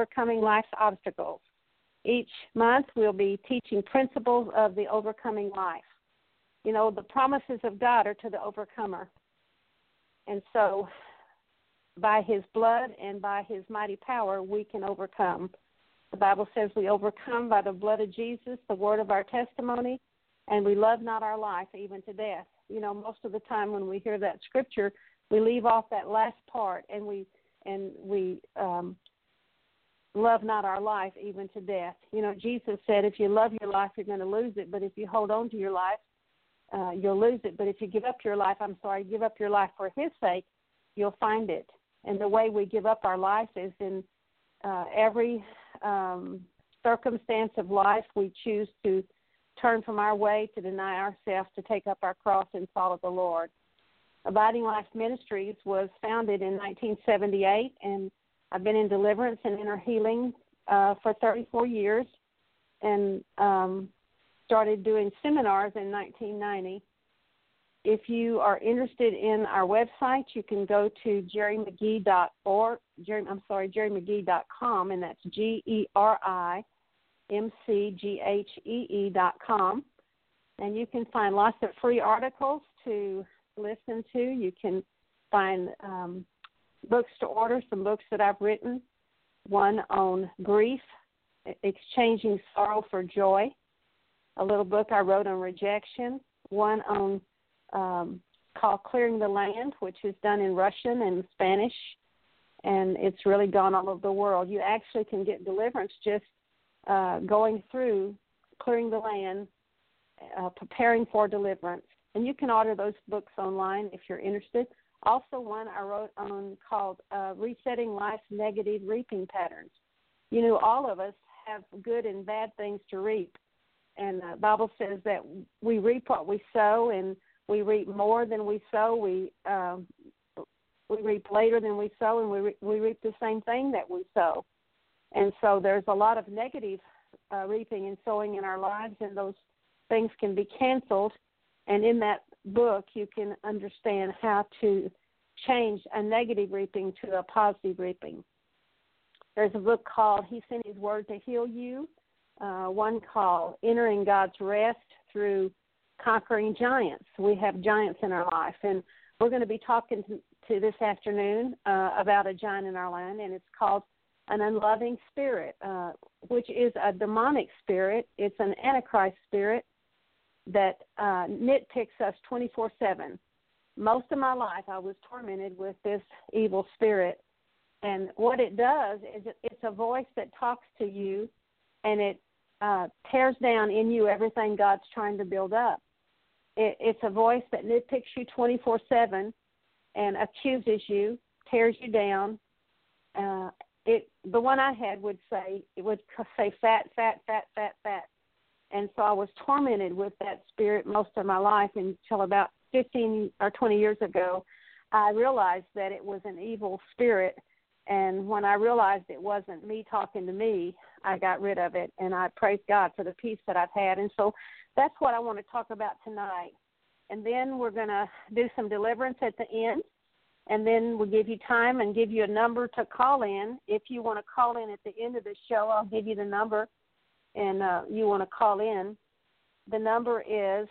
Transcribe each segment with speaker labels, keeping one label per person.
Speaker 1: Overcoming Life's Obstacles. Each month we'll be teaching principles of the overcoming life. You know, the promises of God are to the overcomer. And so, by his blood and by his mighty power, we can overcome. The Bible says we overcome by the blood of Jesus, the word of our testimony, and we love not our life even to death. You know, most of the time when we hear that scripture, we leave off that last part and we and we um love not our life even to death. You know, Jesus said if you love your life you're going to lose it, but if you hold on to your life, uh you'll lose it. But if you give up your life, I'm sorry, give up your life for his sake, you'll find it. And the way we give up our life is in uh every um circumstance of life we choose to turn from our way to deny ourselves to take up our cross and follow the Lord. Abiding Life Ministries was founded in 1978, and I've been in deliverance and inner healing uh, for 34 years, and um, started doing seminars in 1990. If you are interested in our website, you can go to gerimcghee.org. Geri, I'm sorry, gerimcghee.com, and that's G E R I M C G H E E dot com, and you can find lots of free articles to listen to. You can find um, books to order, some books that I've written. One on grief, exchanging sorrow for joy. A little book I wrote on rejection. One on um, called Clearing the Land, which is done in Russian and Spanish, and it's really gone all over the world. You actually can get deliverance just uh, going through clearing the land, uh, preparing for deliverance and you can order those books online if you're interested. Also, one I wrote on called uh, Resetting Life's Negative Reaping Patterns. You know, all of us have good and bad things to reap, and the Bible says that we reap what we sow, and we reap more than we sow. We um, we reap later than we sow, and we re- we reap the same thing that we sow. And so there's a lot of negative uh, reaping and sowing in our lives, and those things can be canceled and in that book, you can understand how to change a negative reaping to a positive reaping. There's a book called He Sent His Word to Heal You, uh, one called Entering God's Rest Through Conquering Giants. We have giants in our life, and we're going to be talking to, to this afternoon uh, about a giant in our land, and it's called an unloving spirit, uh, which is a demonic spirit. It's an antichrist spirit that uh, nitpicks us 24 7. Most of my life, I was tormented with this evil spirit. And what it does is it's a voice that talks to you and it uh, tears down in you everything God's trying to build up. It, it's a voice that nitpicks you 24 7 and accuses you, tears you down. Uh, it the one I had would say it would say fat, fat, fat, fat, fat, and so I was tormented with that spirit most of my life until about 15 or 20 years ago. I realized that it was an evil spirit, and when I realized it wasn't me talking to me, I got rid of it, and I praise God for the peace that I've had. And so that's what I want to talk about tonight. And then we're going to do some deliverance at the end, and then we'll give you time and give you a number to call in. If you want to call in at the end of the show, I'll give you the number and uh, you want to call in, the number is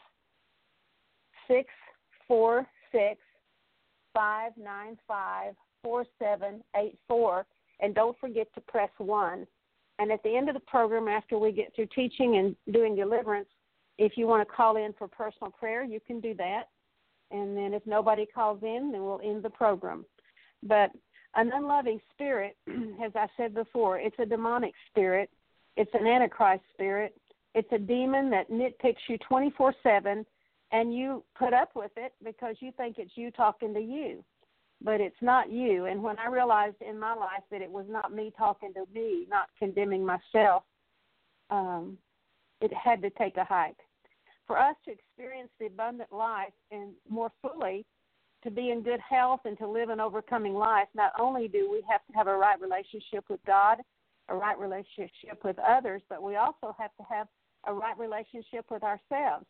Speaker 1: six four six five nine five four seven eight four, and don't forget to press one. And at the end of the program, after we get through teaching and doing deliverance, if you want to call in for personal prayer, you can do that. And then if nobody calls in, then we'll end the program. But an unloving spirit, as I said before, it's a demonic spirit it's an antichrist spirit. It's a demon that nitpicks you 24 7, and you put up with it because you think it's you talking to you. But it's not you. And when I realized in my life that it was not me talking to me, not condemning myself, um, it had to take a hike. For us to experience the abundant life and more fully, to be in good health and to live an overcoming life, not only do we have to have a right relationship with God a right relationship with others, but we also have to have a right relationship with ourselves.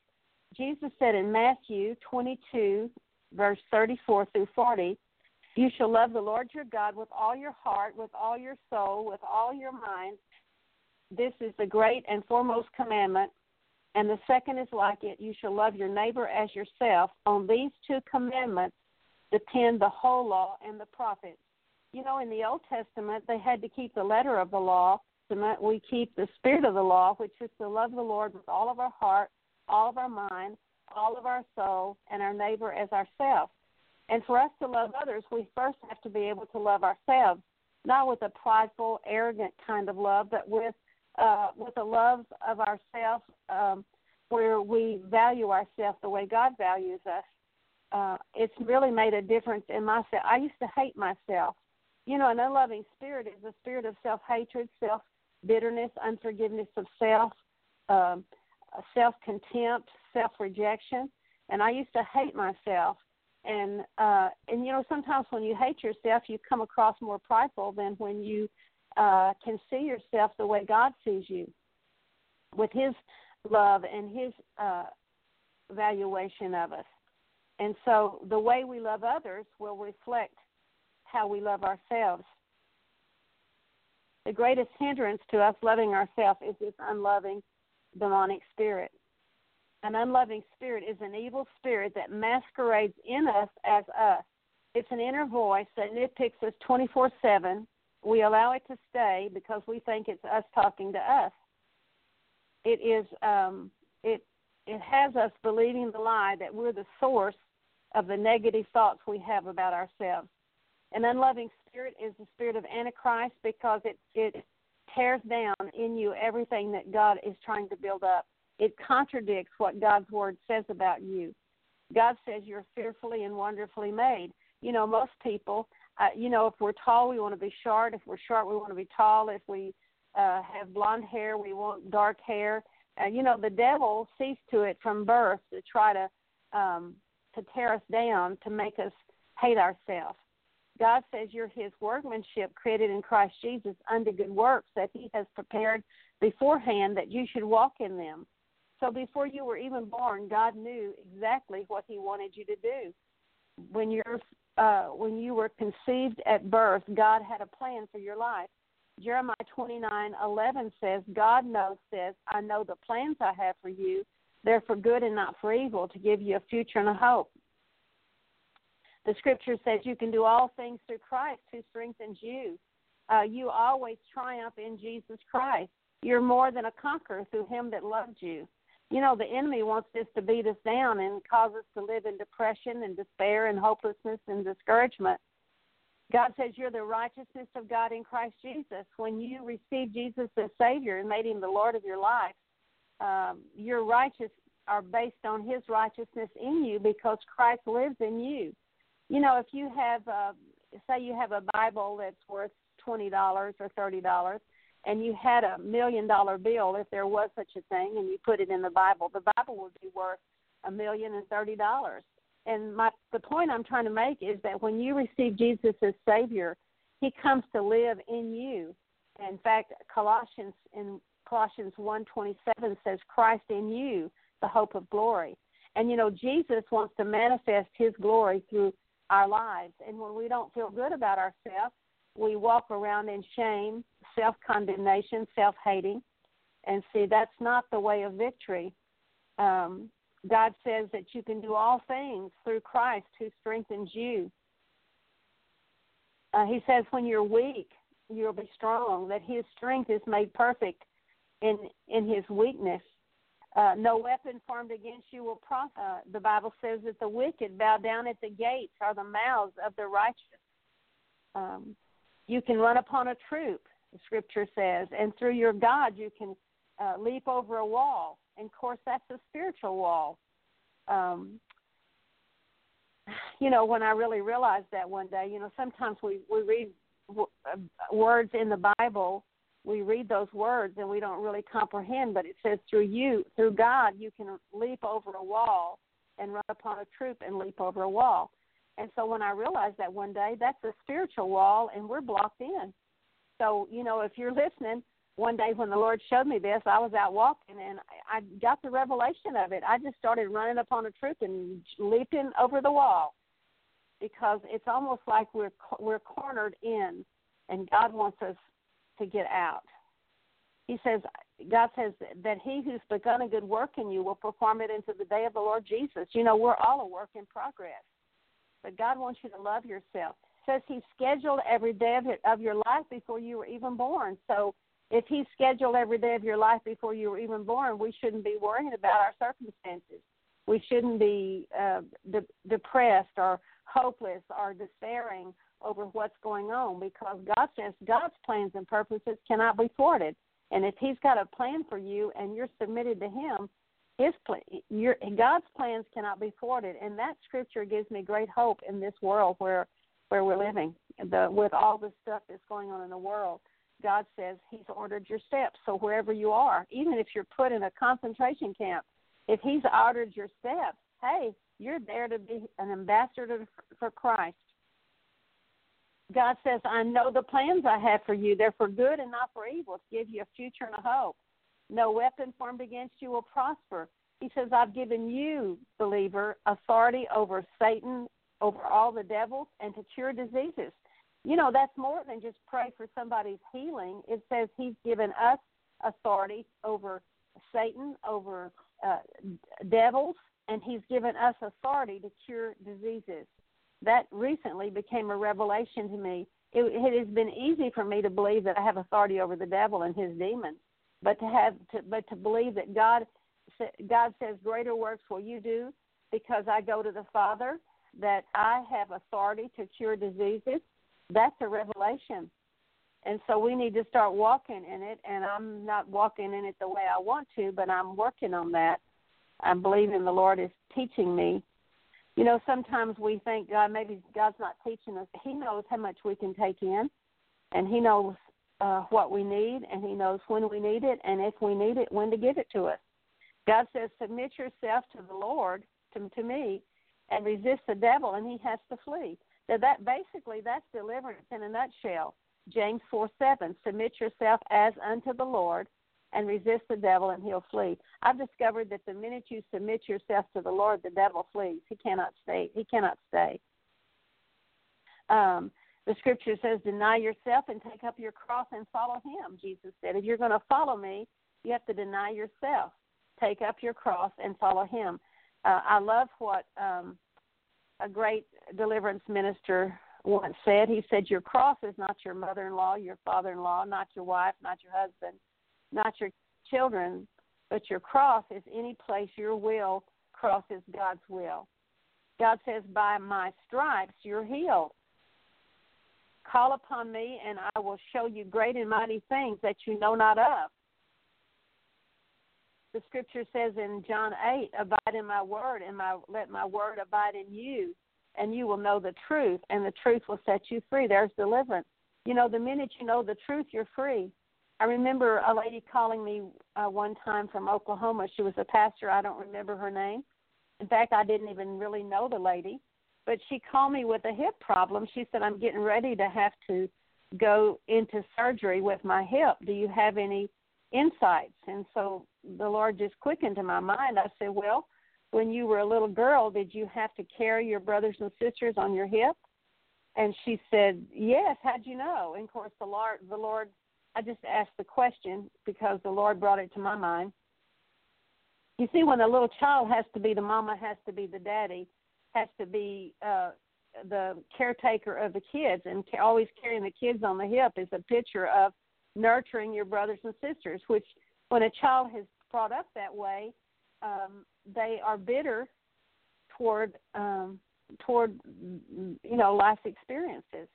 Speaker 1: Jesus said in Matthew 22, verse 34 through 40, You shall love the Lord your God with all your heart, with all your soul, with all your mind. This is the great and foremost commandment. And the second is like it you shall love your neighbor as yourself. On these two commandments depend the whole law and the prophets. You know, in the Old Testament, they had to keep the letter of the law. We keep the spirit of the law, which is to love the Lord with all of our heart, all of our mind, all of our soul, and our neighbor as ourselves. And for us to love others, we first have to be able to love ourselves, not with a prideful, arrogant kind of love, but with uh, with a love of ourselves um, where we value ourselves the way God values us. Uh, it's really made a difference in myself. I used to hate myself. You know, an unloving spirit is a spirit of self hatred, self bitterness, unforgiveness of self, um, self contempt, self rejection. And I used to hate myself and uh and you know sometimes when you hate yourself you come across more prideful than when you uh can see yourself the way God sees you with his love and his uh valuation of us and so the way we love others will reflect how we love ourselves the greatest hindrance to us loving ourselves is this unloving demonic spirit an unloving spirit is an evil spirit that masquerades in us as us. It's an inner voice that nitpicks us 24 7. We allow it to stay because we think it's us talking to us. It is um, it it has us believing the lie that we're the source of the negative thoughts we have about ourselves. An unloving spirit is the spirit of Antichrist because it it tears down in you everything that God is trying to build up it contradicts what God's word says about you. God says you're fearfully and wonderfully made. You know, most people, uh, you know, if we're tall, we want to be short. If we're short, we want to be tall. If we uh, have blonde hair, we want dark hair. Uh, you know, the devil sees to it from birth to try to um, to tear us down, to make us hate ourselves. God says you're His workmanship, created in Christ Jesus unto good works that He has prepared beforehand that you should walk in them. So before you were even born, God knew exactly what He wanted you to do. When you're uh, when you were conceived at birth, God had a plan for your life. Jeremiah twenty nine eleven says, God knows says, I know the plans I have for you. They're for good and not for evil, to give you a future and a hope. The scripture says you can do all things through Christ who strengthens you. Uh, you always triumph in Jesus Christ. You're more than a conqueror through him that loved you you know, the enemy wants us to beat us down and cause us to live in depression and despair and hopelessness and discouragement. God says you're the righteousness of God in Christ Jesus. When you received Jesus as Savior and made Him the Lord of your life, um, your righteous are based on His righteousness in you because Christ lives in you. You know, if you have, uh, say, you have a Bible that's worth twenty dollars or thirty dollars, and you had a million dollar bill, if there was such a thing, and you put it in the Bible, the Bible would be worth a million and thirty dollars. And my the point I'm trying to make is that when you receive Jesus as Savior, He comes to live in you. In fact, Colossians in Colossians one twenty seven says, "Christ in you, the hope of glory." And you know, Jesus wants to manifest His glory through our lives. And when we don't feel good about ourselves, we walk around in shame, self condemnation, self hating. And see, that's not the way of victory. Um, God says that you can do all things through Christ who strengthens you. Uh, he says, when you're weak, you'll be strong, that His strength is made perfect in, in His weakness. Uh, no weapon formed against you will prosper. Uh, the Bible says that the wicked bow down at the gates are the mouths of the righteous. Um, you can run upon a troop, the scripture says, and through your God you can uh, leap over a wall. And of course, that's a spiritual wall. Um, you know, when I really realized that one day, you know, sometimes we we read w- uh, words in the Bible, we read those words and we don't really comprehend. But it says through you, through God, you can leap over a wall and run upon a troop and leap over a wall. And so when I realized that one day, that's a spiritual wall, and we're blocked in. So you know, if you're listening, one day when the Lord showed me this, I was out walking and I got the revelation of it. I just started running up on a troop and leaping over the wall. because it's almost like we're we're cornered in, and God wants us to get out. He says, God says that He who's begun a good work in you will perform it into the day of the Lord Jesus. You know, we're all a work in progress, but God wants you to love yourself. Says He scheduled every day of, of your life before you were even born. So if He scheduled every day of your life before you were even born, we shouldn't be worrying about our circumstances. We shouldn't be uh, de- depressed or hopeless or despairing over what's going on because God says God's plans and purposes cannot be thwarted. And if He's got a plan for you and you're submitted to Him, His plan, your God's plans cannot be thwarted. And that scripture gives me great hope in this world where where we're living. The with all the stuff that's going on in the world, God says He's ordered your steps. So wherever you are, even if you're put in a concentration camp, if He's ordered your steps, hey, you're there to be an ambassador for Christ. God says, I know the plans I have for you. They're for good and not for evil, to give you a future and a hope. No weapon formed against you will prosper. He says, I've given you, believer, authority over Satan, over all the devils, and to cure diseases. You know, that's more than just pray for somebody's healing. It says He's given us authority over Satan, over uh, devils, and He's given us authority to cure diseases that recently became a revelation to me. It, it has been easy for me to believe that I have authority over the devil and his demons, but to have to, but to believe that God God says greater works will you do because I go to the Father that I have authority to cure diseases. That's a revelation. And so we need to start walking in it and I'm not walking in it the way I want to, but I'm working on that. I'm believing the Lord is teaching me you know, sometimes we think God maybe God's not teaching us. He knows how much we can take in, and He knows uh, what we need, and He knows when we need it, and if we need it, when to give it to us. God says, "Submit yourself to the Lord, to, to me, and resist the devil, and he has to flee." Now that basically that's deliverance in a nutshell. James four seven: Submit yourself as unto the Lord, and resist the devil and he'll flee. I've discovered that the minute you submit yourself to the Lord, the devil flees. He cannot stay. He cannot stay. Um, the scripture says, "Deny yourself and take up your cross and follow Him." Jesus said, "If you're going to follow me, you have to deny yourself, take up your cross, and follow Him." Uh, I love what um, a great deliverance minister once said. He said, "Your cross is not your mother-in-law, your father-in-law, not your wife, not your husband." Not your children, but your cross is any place your will crosses God's will. God says, By my stripes you're healed. Call upon me, and I will show you great and mighty things that you know not of. The scripture says in John 8, Abide in my word, and my, let my word abide in you, and you will know the truth, and the truth will set you free. There's deliverance. You know, the minute you know the truth, you're free. I remember a lady calling me uh, one time from Oklahoma. She was a pastor. I don't remember her name. In fact, I didn't even really know the lady. But she called me with a hip problem. She said, I'm getting ready to have to go into surgery with my hip. Do you have any insights? And so the Lord just quickened to my mind. I said, Well, when you were a little girl, did you have to carry your brothers and sisters on your hip? And she said, Yes. How'd you know? And of course, the Lord, the Lord I just asked the question because the Lord brought it to my mind. You see, when a little child has to be the mama, has to be the daddy, has to be uh, the caretaker of the kids, and always carrying the kids on the hip is a picture of nurturing your brothers and sisters. Which, when a child is brought up that way, um, they are bitter toward um, toward you know life experiences.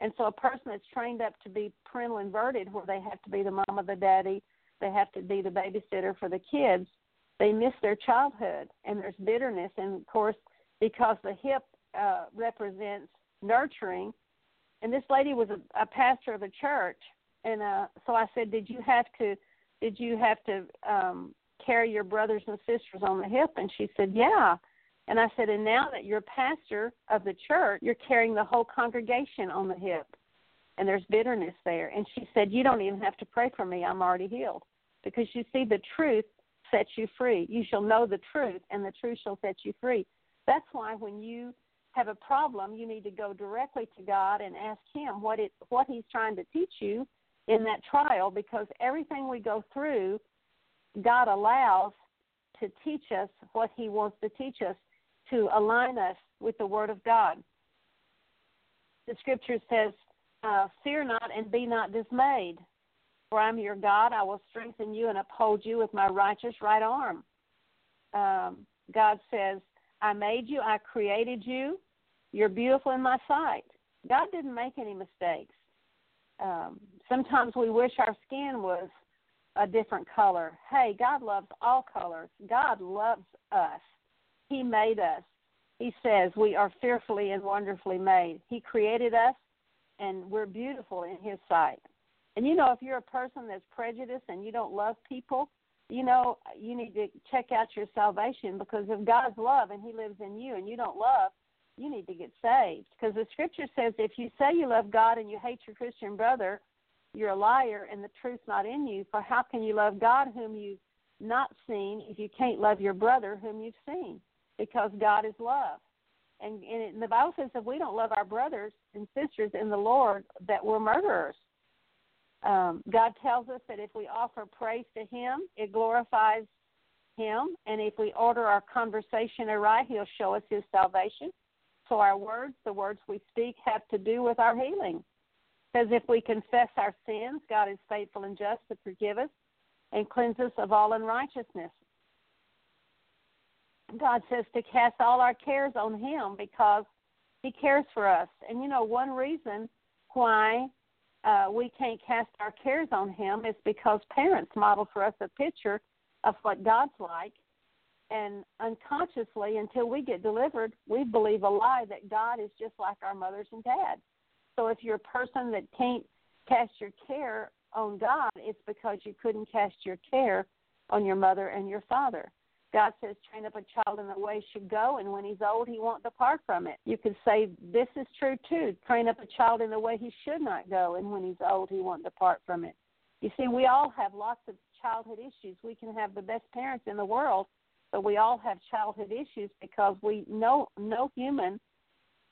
Speaker 1: And so a person that's trained up to be parental inverted, where they have to be the mom or the daddy, they have to be the babysitter for the kids, they miss their childhood and there's bitterness. And of course, because the hip uh, represents nurturing, and this lady was a, a pastor of a church, and uh, so I said, did you have to, did you have to um, carry your brothers and sisters on the hip? And she said, yeah. And I said, and now that you're pastor of the church, you're carrying the whole congregation on the hip. And there's bitterness there. And she said, You don't even have to pray for me. I'm already healed. Because you see, the truth sets you free. You shall know the truth, and the truth shall set you free. That's why when you have a problem, you need to go directly to God and ask Him what it what He's trying to teach you in that trial because everything we go through, God allows to teach us what He wants to teach us to align us with the Word of God. The Scripture says, uh, "Fear not and be not dismayed, for I'm your God. I will strengthen you and uphold you with my righteous right arm." Um, God says, I made you, I created you, you're beautiful in my sight. God didn't make any mistakes. Um, sometimes we wish our skin was a different color. Hey, God loves all colors. God loves us. He made us. He says we are fearfully and wonderfully made. He created us, and we're beautiful in His sight. And you know, if you're a person that's prejudiced and you don't love people, you know, you need to check out your salvation because if God's love and He lives in you and you don't love, you need to get saved. Because the scripture says if you say you love God and you hate your Christian brother, you're a liar and the truth's not in you. For how can you love God whom you've not seen if you can't love your brother whom you've seen? Because God is love. And, and the Bible says if we don't love our brothers and sisters in the Lord, that we're murderers. Um, God tells us that if we offer praise to Him, it glorifies Him. And if we order our conversation aright, He'll show us His salvation. So our words, the words we speak, have to do with our healing. Because if we confess our sins, God is faithful and just to forgive us and cleanse us of all unrighteousness. God says to cast all our cares on Him because He cares for us. And you know, one reason why uh, we can't cast our cares on him is because parents model for us a picture of what God's like. And unconsciously, until we get delivered, we believe a lie that God is just like our mothers and dads. So if you're a person that can't cast your care on God, it's because you couldn't cast your care on your mother and your father. God says, train up a child in the way he should go, and when he's old, he won't depart from it. You could say, this is true too. Train up a child in the way he should not go, and when he's old, he won't depart from it. You see, we all have lots of childhood issues. We can have the best parents in the world, but we all have childhood issues because we know no human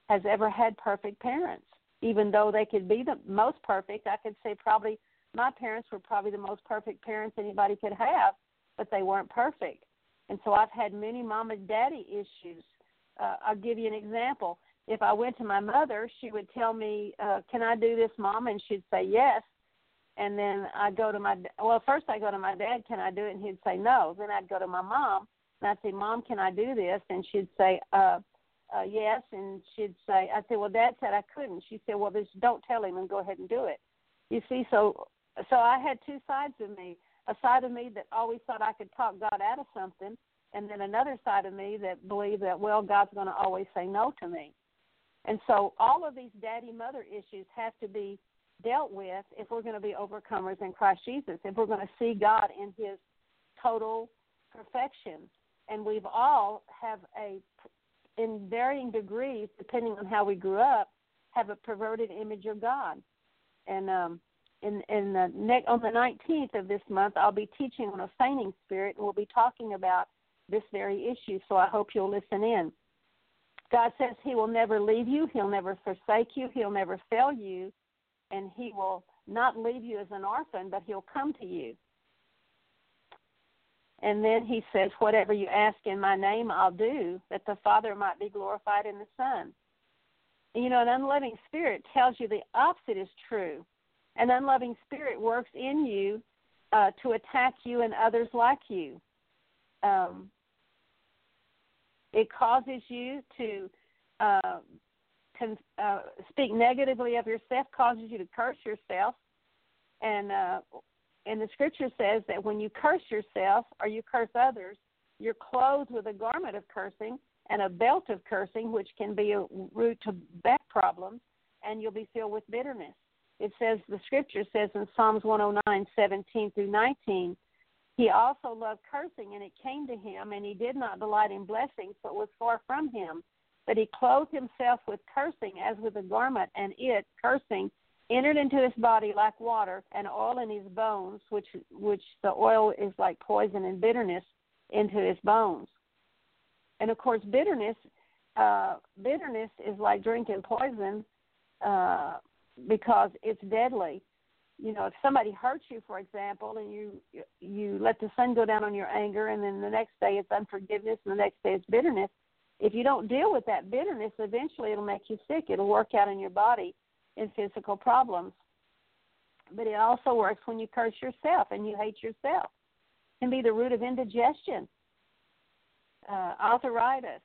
Speaker 1: has ever had perfect parents. Even though they could be the most perfect, I could say probably my parents were probably the most perfect parents anybody could have, but they weren't perfect and so I've had many mom and daddy issues. Uh, I'll give you an example. If I went to my mother, she would tell me, uh, "Can I do this, mom?" and she'd say yes. And then I go to my well, first I go to my dad, "Can I do it?" and he'd say no. Then I'd go to my mom and I'd say, "Mom, can I do this?" and she'd say, "Uh, uh yes." And she'd say, "I said, well, Dad said I couldn't." She said, "Well, just don't tell him and go ahead and do it." You see, so so I had two sides of me a side of me that always thought I could talk God out of something, and then another side of me that believed that, well, God's going to always say no to me. And so all of these daddy mother issues have to be dealt with if we're going to be overcomers in Christ Jesus, if we're going to see God in his total perfection. And we've all have a, in varying degrees, depending on how we grew up, have a perverted image of God. And um, in in the ne- on the 19th of this month, I'll be teaching on a fainting spirit, and we'll be talking about this very issue. So I hope you'll listen in. God says He will never leave you, He'll never forsake you, He'll never fail you, and He will not leave you as an orphan, but He'll come to you. And then He says, Whatever you ask in my name, I'll do, that the Father might be glorified in the Son. You know, an unloving spirit tells you the opposite is true an unloving spirit works in you uh, to attack you and others like you. Um, it causes you to uh, con- uh, speak negatively of yourself, causes you to curse yourself, and uh, and the scripture says that when you curse yourself or you curse others, you're clothed with a garment of cursing and a belt of cursing, which can be a root to back problems, and you'll be filled with bitterness it says the scripture says in Psalms 109, 17 through 19, he also loved cursing, and it came to him, and he did not delight in blessings, but was far from him. But he clothed himself with cursing as with a garment, and it, cursing, entered into his body like water, and oil in his bones, which which the oil is like poison and bitterness into his bones. And of course, bitterness uh, bitterness is like drinking poison uh, because it's deadly. You know, if somebody hurts you, for example, and you you let the sun go down on your anger, and then the next day it's unforgiveness, and the next day it's bitterness. If you don't deal with that bitterness, eventually it'll make you sick. It'll work out in your body in physical problems. But it also works when you curse yourself and you hate yourself. It can be the root of indigestion, uh, arthritis.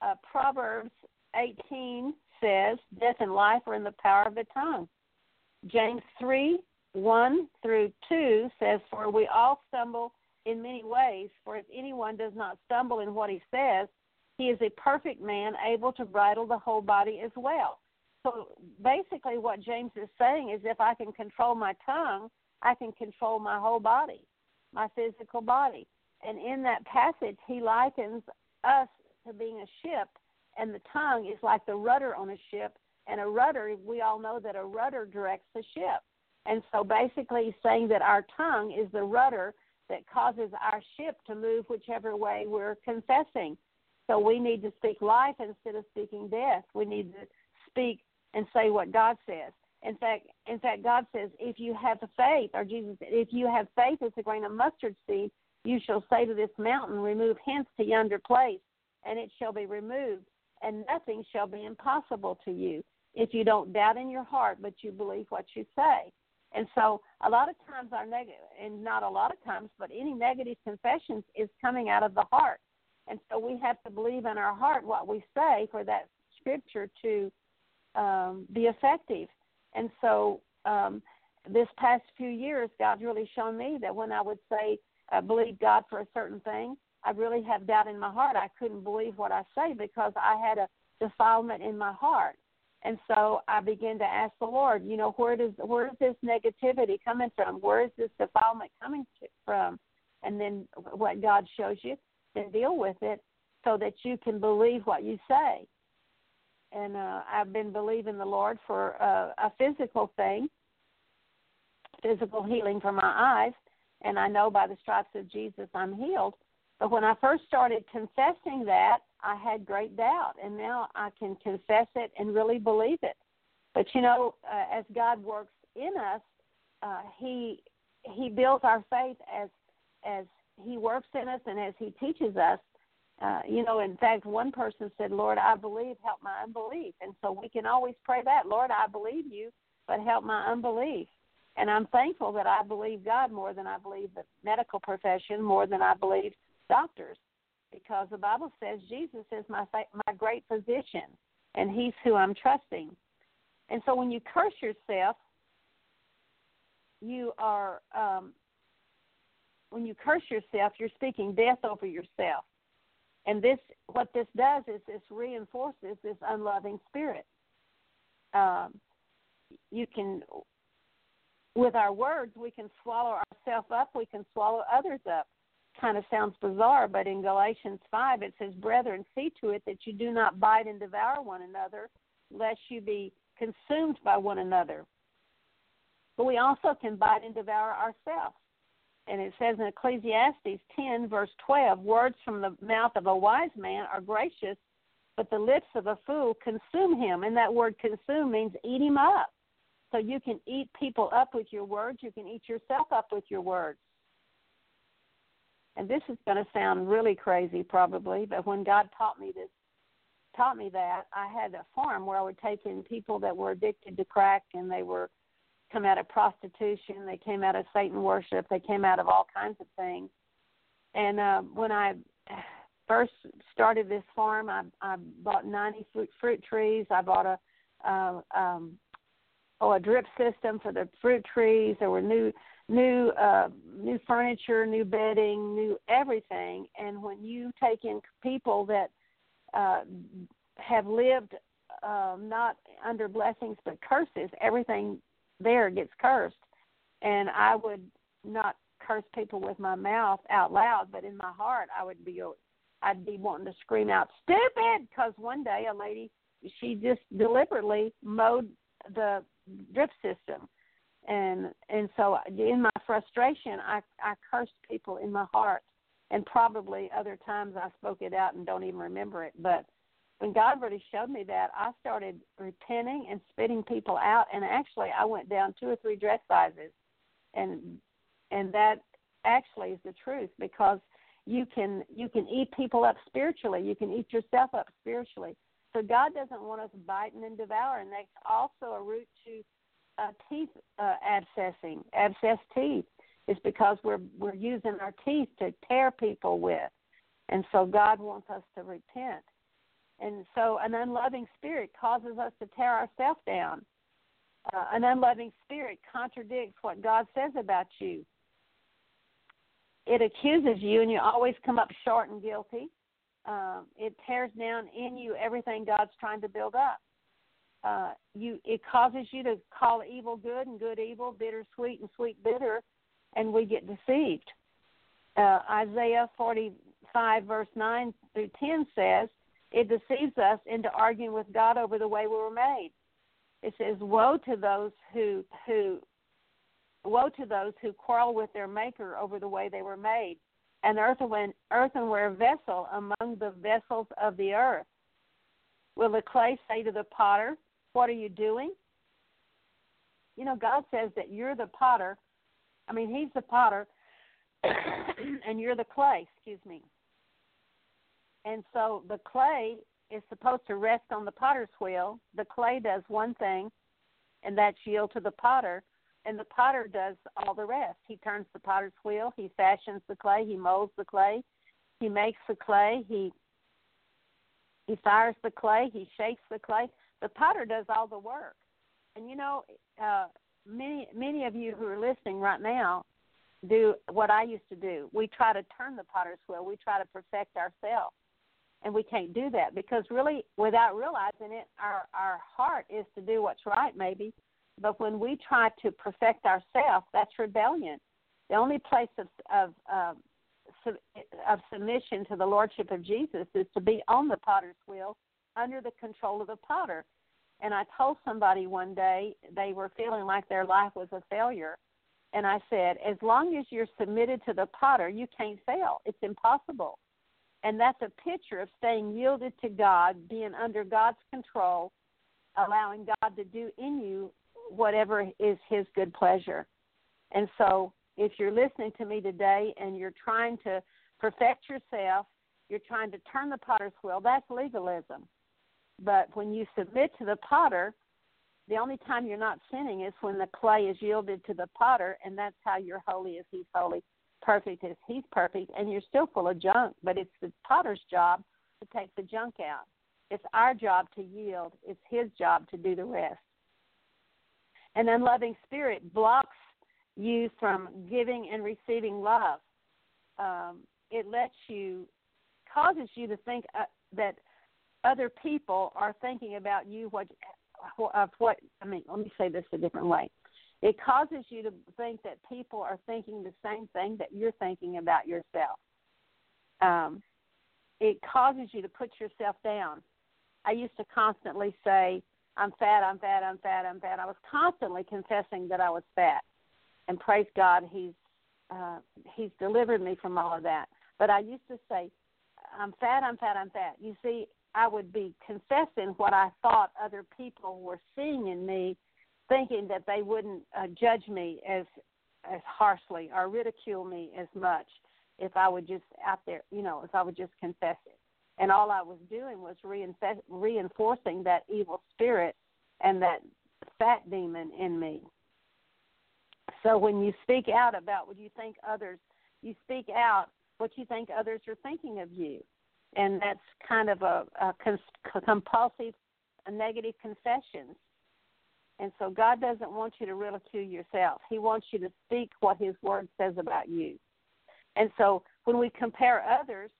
Speaker 1: Uh, Proverbs 18 says, Death and life are in the power of the tongue. James 3 1 through 2 says, For we all stumble in many ways, for if anyone does not stumble in what he says, he is a perfect man, able to bridle the whole body as well. So basically, what James is saying is if I can control my tongue, I can control my whole body, my physical body. And in that passage, he likens us to being a ship, and the tongue is like the rudder on a ship. And a rudder, we all know that a rudder directs the ship. And so basically, he's saying that our tongue is the rudder that causes our ship to move whichever way we're confessing. So we need to speak life instead of speaking death. We need to speak and say what God says. In fact, in fact, God says, if you have faith, or Jesus if you have faith as a grain of mustard seed, you shall say to this mountain, remove hence to yonder place, and it shall be removed, and nothing shall be impossible to you if you don't doubt in your heart, but you believe what you say. And so, a lot of times, our negative, and not a lot of times, but any negative confessions is coming out of the heart. And so, we have to believe in our heart what we say for that scripture to um, be effective. And so, um, this past few years, God's really shown me that when I would say, I believe God for a certain thing, I really have doubt in my heart. I couldn't believe what I say because I had a defilement in my heart. And so I began to ask the Lord, you know, where does where is this negativity coming from? Where is this defilement coming to, from? And then what God shows you, then deal with it so that you can believe what you say. And uh, I've been believing the Lord for uh, a physical thing, physical healing for my eyes, and I know by the stripes of Jesus I'm healed. But when I first started confessing that, I had great doubt, and now I can confess it and really believe it. But you know, uh, as God works in us, uh, He He builds our faith as as He works in us and as He teaches us. Uh, you know, in fact, one person said, "Lord, I believe, help my unbelief," and so we can always pray that, "Lord, I believe you, but help my unbelief." And I'm thankful that I believe God more than I believe the medical profession, more than I believe doctors, because the Bible says Jesus is my my great physician, and He's who I'm trusting. And so when you curse yourself, you are um, when you curse yourself, you're speaking death over yourself. And this, what this does is this reinforces this unloving spirit. Um, you can with our words, we can swallow ourselves up, we can swallow others up. Kind of sounds bizarre, but in Galatians 5 it says, Brethren, see to it that you do not bite and devour one another, lest you be consumed by one another. But we also can bite and devour ourselves. And it says in Ecclesiastes 10, verse 12, words from the mouth of a wise man are gracious, but the lips of a fool consume him. And that word consume means eat him up. So you can eat people up with your words, you can eat yourself up with your words. And this is going to sound really crazy probably, but when God taught me this, taught me that, I had a farm where I would take in people that were addicted to crack and they were come out of prostitution, they came out of Satan worship, they came out of all kinds of things. And uh, when I first started this farm, I, I bought 90 fruit, fruit trees. I bought a uh, um, oh a drip system for the fruit trees. There were new new uh, new furniture, new bedding, new everything. And when you take in people that uh, have lived uh, not under blessings but curses, everything there gets cursed. And I would not curse people with my mouth out loud, but in my heart, I would be I'd be wanting to scream out stupid because one day a lady she just deliberately mowed the drip system and and so in my frustration i i cursed people in my heart. And probably other times i spoke it out and don't even remember it. But when God really showed me that, I started repenting and spitting people out, and actually I went down two or three dress sizes, and and that actually is the truth because you can you can eat people up spiritually, you can eat yourself up spiritually. So God doesn't want us biting and devouring. That's also a route to uh, teeth uh, abscessing, abscess teeth is because we're we're using our teeth to tear people with, and so God wants us to repent. And so, an unloving spirit causes us to tear ourselves down. Uh, an unloving spirit contradicts what God says about you. It accuses you, and you always come up short and guilty. Um, it tears down in you everything God's trying to build up. Uh, you, it causes you to call evil good and good evil, bitter sweet and sweet bitter, and we get deceived. Uh, Isaiah 45, verse 9 through 10 says, It deceives us into arguing with God over the way we were made. It says, Woe to those who, who Woe to those who quarrel with their Maker over the way they were made, an earthen, earthenware vessel among the vessels of the earth. Will the clay say to the potter, What are you doing? You know, God says that you're the potter I mean, he's the potter, and you're the clay. Excuse me. And so the clay is supposed to rest on the potter's wheel. The clay does one thing, and that's yield to the potter, and the potter does all the rest. He turns the potter's wheel. He fashions the clay. He molds the clay. He makes the clay. He he fires the clay. He shakes the clay. The potter does all the work. And you know, uh, many many of you who are listening right now do what I used to do. We try to turn the potter's wheel. We try to perfect ourselves. And we can't do that because really without realizing it, our our heart is to do what's right maybe, but when we try to perfect ourselves, that's rebellion. The only place of of um, of submission to the lordship of Jesus is to be on the potter's wheel under the control of the potter. And I told somebody one day they were feeling like their life was a failure. And I said, as long as you're submitted to the potter, you can't fail. It's impossible. And that's a picture of staying yielded to God, being under God's control, allowing God to do in you whatever is His good pleasure. And so, if you're listening to me today and you're trying to perfect yourself, you're trying to turn the potter's wheel, that's legalism. But when you submit to the potter, the only time you're not sinning is when the clay is yielded to the potter, and that's how you're holy as he's holy, perfect as he's perfect, and you're still full of junk. But it's the potter's job to take the junk out. It's our job to yield. It's his job to do the rest. An unloving spirit blocks you from giving and receiving love. Um, it lets you, causes you to think uh, that other people are thinking about you what of what I mean let me say this a different way. It causes you to think that people are thinking the same thing that you're thinking about yourself. Um, it causes you to put yourself down. I used to constantly say, I'm fat, I'm fat, I'm fat, I'm fat. I was constantly confessing that I was fat. And praise God, He's uh, He's delivered me from all of that. But I used to say, I'm fat, I'm fat, I'm fat. You see, I would be confessing what I thought other people were seeing in me, thinking that they wouldn't uh, judge me as as harshly or ridicule me as much if I would just out there, you know, if I would just confess it. And all I was doing was reinf- reinforcing that evil spirit and that fat demon in me. So when you speak out about what you think others, you speak out what you think others are thinking of you and that's kind of a, a compulsive a negative confessions. And so God doesn't want you to ridicule yourself. He wants you to speak what His Word says about you. And so when we compare others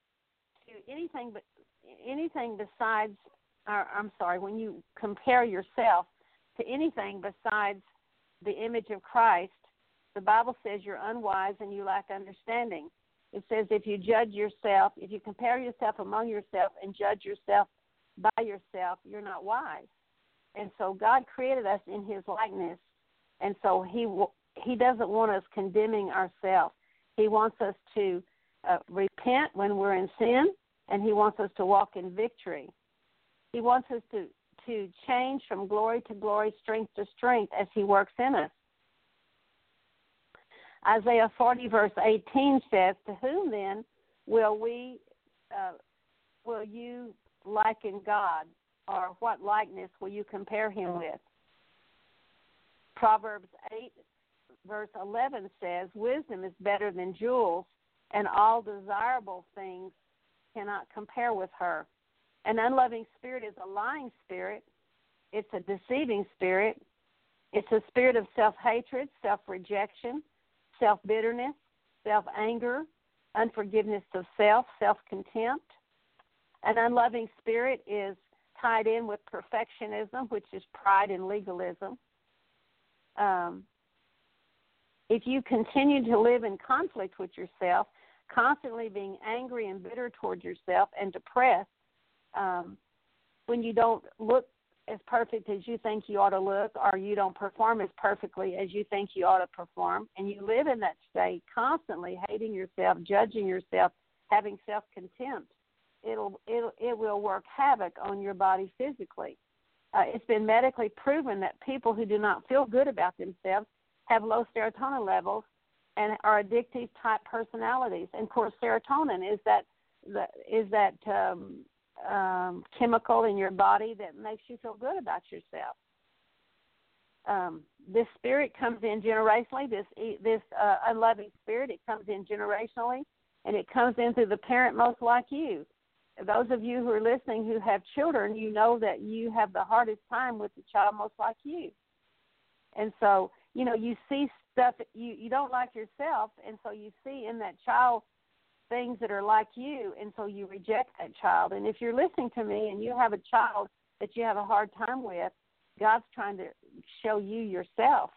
Speaker 1: to anything but anything besides, or, I'm sorry, when you compare yourself to anything besides the image of Christ, the Bible says you're unwise and you lack understanding. It says if you judge yourself, if you compare yourself among yourself and judge yourself by yourself, you're not wise. And so God created us in His likeness, and so He He doesn't want us condemning ourselves. He wants us to uh, repent when we're in sin, and He wants us to walk in victory. He wants us to to change from glory to glory, strength to strength as He works in us. Isaiah 40 verse 18 says, "To whom then will we uh, will you liken God, or what likeness will you compare Him with?" Proverbs 8 verse 11 says, "Wisdom is better than jewels, and all desirable things cannot compare with her." An unloving spirit is a lying spirit. It's a deceiving spirit. It's a spirit of self hatred, self rejection, self bitterness, self anger, unforgiveness of self, self contempt. An unloving spirit is tied in with perfectionism, which is pride and legalism. Um, if you continue to live in conflict with yourself, constantly being angry and bitter towards yourself and depressed, um, when you don't look as perfect as you think you ought to look, or you don't perform as perfectly as you think you ought to perform, and you live in that state constantly hating yourself, judging yourself, having self contempt, it'll it'll it will work havoc on your body physically. Uh, it's been medically proven that people who do not feel good about themselves have low serotonin levels and are addictive type personalities. And of course, serotonin is that is that um, um, chemical in your body that makes you feel good about yourself. Um, this spirit comes in generationally. This this uh, unloving spirit it comes in generationally, and it comes in through the parent most like you. Those of you who are listening who have children, you know that you have the hardest time with the child most like you. And so, you know, you see stuff you you don't like yourself, and so you see in that child things that are like you, and so you reject that child. And if you're listening to me and you have a child that you have a hard time with, God's trying to show you yourself.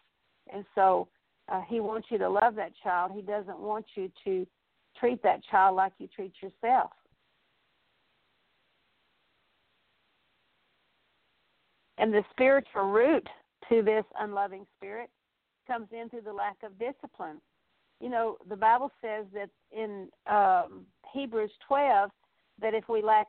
Speaker 1: And so uh, He wants you to love that child. He doesn't want you to treat that child like you treat yourself. And the spiritual root to this unloving spirit comes in through the lack of discipline you know, the Bible says that in um, Hebrews 12 that if we lack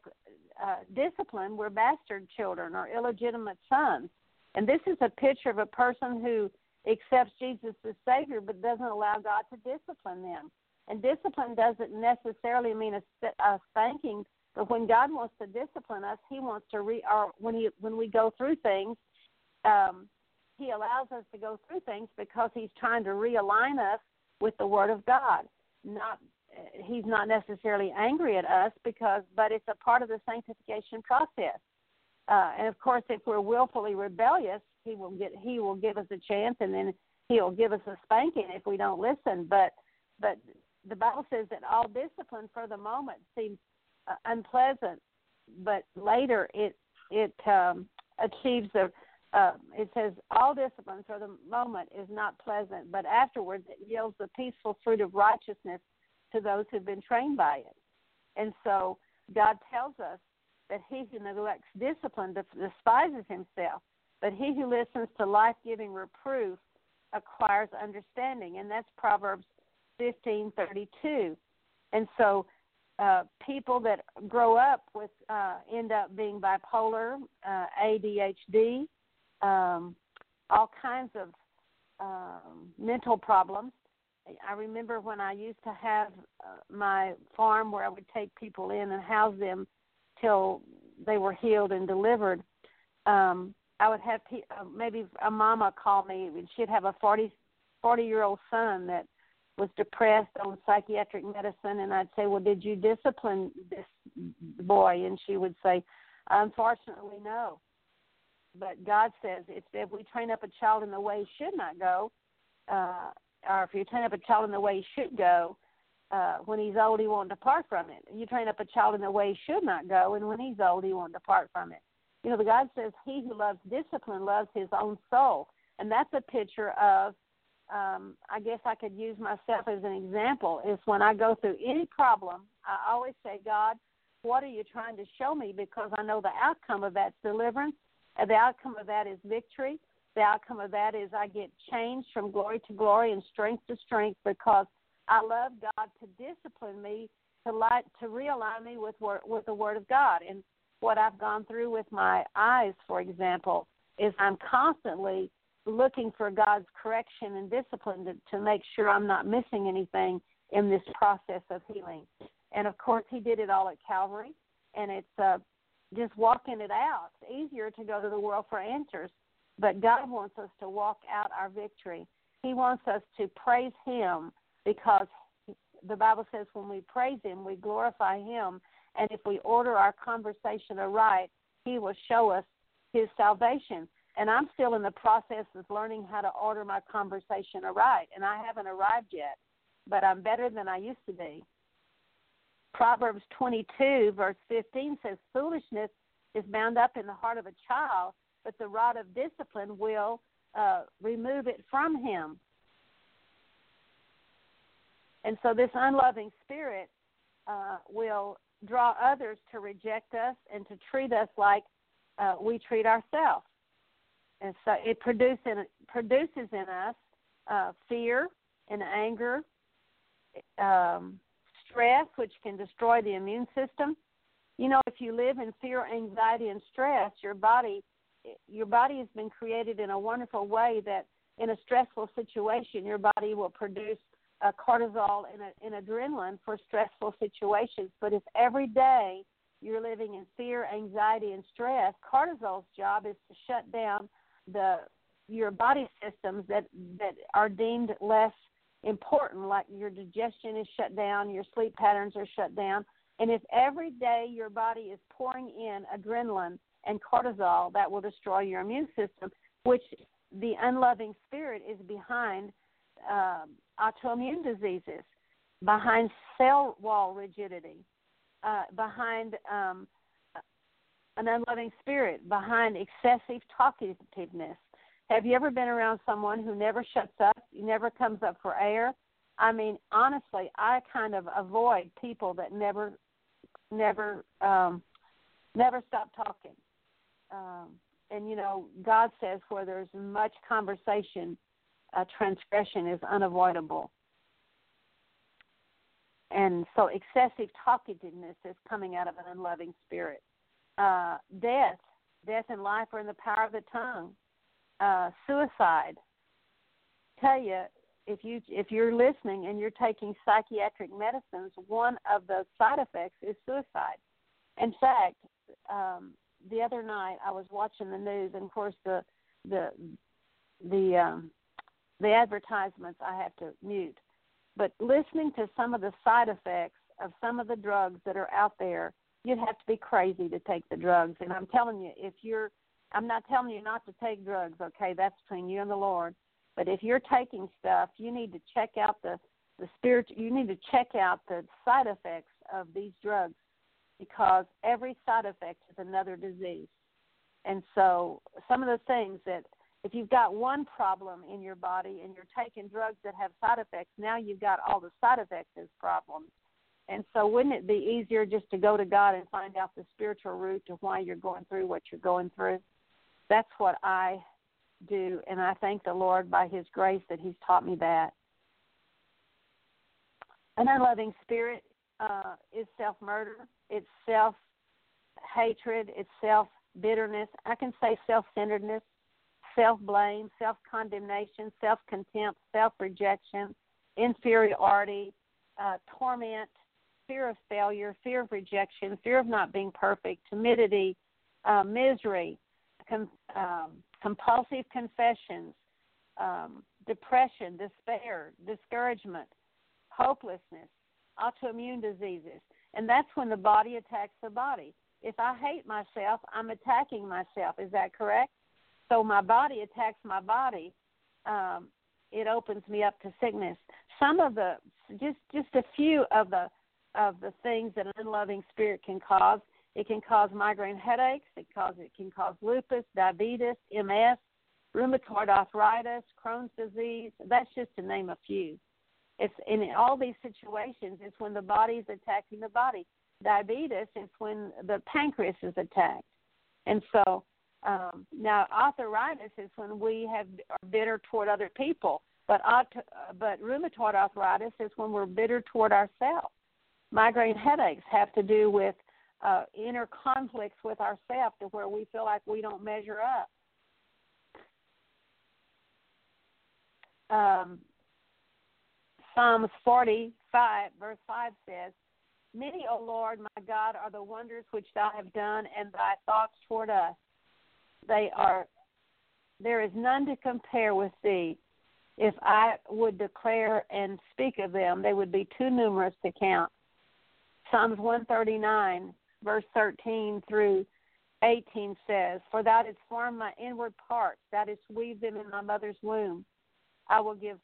Speaker 1: uh, discipline, we're bastard children or illegitimate sons. And this is a picture of a person who accepts Jesus as Savior but doesn't allow God to discipline them. And discipline doesn't necessarily mean a, a spanking, but when God wants to discipline us, He wants to re. Or when He when we go through things, um, He allows us to go through things because He's trying to realign us with the Word of God. Not he's not necessarily angry at us because, but it's a part of the sanctification process. Uh, and of course, if we're willfully rebellious, he will get he will give us a chance, and then he'll give us a spanking if we don't listen. But but the Bible says that all discipline for the moment seems uh, unpleasant, but later it it um, achieves the uh, it says all discipline for the moment is not pleasant, but afterwards it yields the peaceful fruit of righteousness to those who've been trained by it. And so God tells us that he who neglects discipline despises himself, but he who listens to life-giving reproof acquires understanding, and that's Proverbs 15:32. And so uh, people that grow up with uh, end up being bipolar, uh, ADHD, um, all kinds of um, mental problems. I remember when I used to have uh, my farm where I would take people in and house them till they were healed and delivered. Um, I would have pe- uh, maybe a mama call me, and she'd have a 40, 40 year old son that was depressed on psychiatric medicine, and I'd say, "Well, did you discipline this boy?" And she would say, "Unfortunately, no." But God says if, if we train up a child in the way he should not go, uh, or if you train up a child in the way he should go, uh, when he's old, he won't depart from it. You train up a child in the way he should not go, and when he's old, he won't depart from it. You know, the God says, "He who loves discipline loves his own soul," and that's a picture of. Um, I guess I could use myself as an example. Is when I go through any problem, I always say, "God, what are you trying to show me?" Because I know the outcome of that's deliverance the outcome of that is victory. The outcome of that is I get changed from glory to glory and strength to strength because I love God to discipline me to light to realign me with word, with the Word of God. And what I've gone through with my eyes, for example, is I'm constantly looking for God's correction and discipline to, to make sure I'm not missing anything in this process of healing. And of course, He did it all at Calvary, and it's uh, just walking it out. It's easier to go to the world for answers, but God wants us to walk out our victory. He wants us to praise Him because the Bible says when we praise Him, we glorify Him. And if we order our conversation aright, He will show us His salvation. And I'm still in the process of learning how to order my conversation aright, and I haven't arrived yet, but I'm better than I used to be. Proverbs 22, verse 15 says, Foolishness is bound up in the heart of a child, but the rod of discipline will uh, remove it from him. And so, this unloving spirit uh, will draw others to reject us and to treat us like uh, we treat ourselves. And so, it produces in us uh, fear and anger, um, stress, which can destroy the immune system. You know, if you live in fear, anxiety, and stress, your body your body has been created in a wonderful way that in a stressful situation, your body will produce uh, cortisol and, and adrenaline for stressful situations. But if every day you're living in fear, anxiety, and stress, cortisol's job is to shut down the your body systems that that are deemed less important, like your digestion is shut down, your sleep patterns are shut down. And if every day your body is pouring in adrenaline and cortisol, that will destroy your immune system, which the unloving spirit is behind um, autoimmune diseases, behind cell wall rigidity, uh, behind um, an unloving spirit, behind excessive talkativeness, have you ever been around someone who never shuts up, never comes up for air? I mean, honestly, I kind of avoid people that never, never, um, never stop talking. Um, and you know, God says where there's much conversation, uh, transgression is unavoidable. And so, excessive talkativeness is coming out of an unloving spirit. Uh, death, death and life are in the power of the tongue uh, suicide. Tell you if you if you're listening and you're taking psychiatric medicines, one of the side effects is suicide. In fact, um, the other night I was watching the news, and of course the the the um, the advertisements I have to mute. But listening to some of the side effects of some of the drugs that are out there, you'd have to be crazy to take the drugs. And I'm telling you, if you're I'm not telling you not to take drugs, okay? That's between you and the Lord. But if you're taking stuff, you need to check out the the spirit. You need to check out the side effects of these drugs because every side effect is another disease. And so, some of the things that if you've got one problem in your body and you're taking drugs that have side effects, now you've got all the side effects as problems. And so, wouldn't it be easier just to go to God and find out the spiritual root to why you're going through what you're going through? That's what I do, and I thank the Lord by His grace that He's taught me that. An unloving spirit uh, is self murder, it's self hatred, it's self bitterness. I can say self centeredness, self blame, self condemnation, self contempt, self rejection, inferiority, uh, torment, fear of failure, fear of rejection, fear of not being perfect, timidity, uh, misery, com, um, compulsive confessions, um, depression, despair, discouragement, hopelessness, autoimmune diseases. And that's when the body attacks the body. If I hate myself, I'm attacking myself. Is that correct? So my body attacks my body. Um, it opens me up to sickness. Some of the just just a few of the of the things that an unloving spirit can cause it can cause migraine headaches. It cause it can cause lupus, diabetes, MS, rheumatoid arthritis, Crohn's disease. That's just to name a few. It's in all these situations. It's when the body is attacking the body. Diabetes is when the pancreas is attacked, and so um, now arthritis is when we have are bitter toward other people. But but rheumatoid arthritis is when we're bitter toward ourselves. Migraine headaches have to do with uh, inner conflicts with ourselves to where we feel like we don't measure up. Um, Psalms 45, verse 5 says, Many, O Lord, my God, are the wonders which thou have done, and thy thoughts toward us. They are, there is none to compare with thee. If I would declare and speak of them, they would be too numerous to count. Psalms 139, verse 13 through 18 says, For thou didst form my inward parts, thou didst weave them in my mother's womb. I will give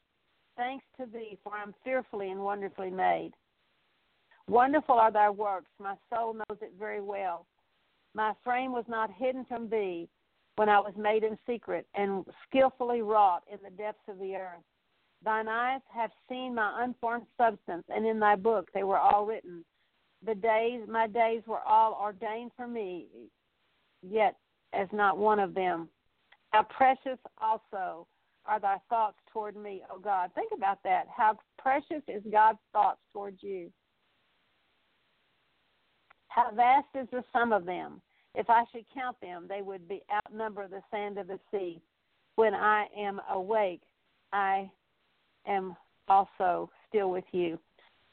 Speaker 1: thanks to thee, for I am fearfully and wonderfully made. Wonderful are thy works, my soul knows it very well. My frame was not hidden from thee when I was made in secret and skillfully wrought in the depths of the earth. Thine eyes have seen my unformed substance, and in thy book they were all written. The days, my days were all ordained for me, yet as not one of them. How precious also are thy thoughts toward me, O God. Think about that. How precious is God's thoughts toward you. How vast is the sum of them. If I should count them, they would be outnumber the sand of the sea. When I am awake, I am also still with you.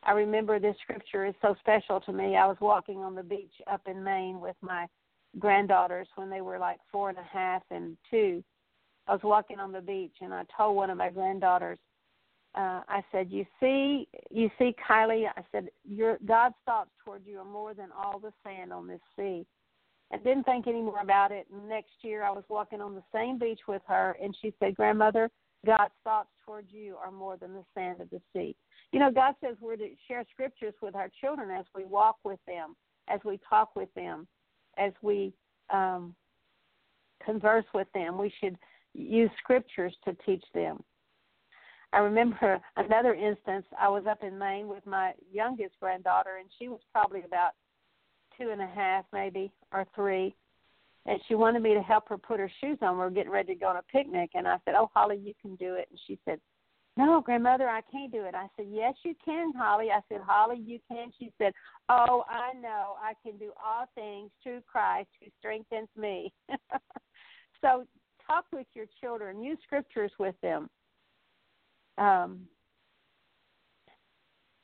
Speaker 1: I remember this scripture is so special to me. I was walking on the beach up in Maine with my granddaughters when they were like four and a half and two. I was walking on the beach and I told one of my granddaughters, uh, I said, "You see, you see, Kylie." I said, "Your God's thoughts toward you are more than all the sand on this sea." And didn't think any more about it. Next year, I was walking on the same beach with her, and she said, "Grandmother, God's thoughts toward you are more than the sand of the sea." You know, God says we're to share scriptures with our children as we walk with them, as we talk with them, as we um, converse with them. We should use scriptures to teach them. I remember another instance. I was up in Maine with my youngest granddaughter, and she was probably about two and a half, maybe, or three. And she wanted me to help her put her shoes on. We were getting ready to go on a picnic, and I said, "Oh, Holly, you can do it." And she said, "No, grandmother, I can't do it." I said, "Yes, you can, Holly." I said, "Holly, you can." She said, "Oh, I know. I can do all things through Christ who strengthens me." so talk with your children. Use scriptures with them. Um,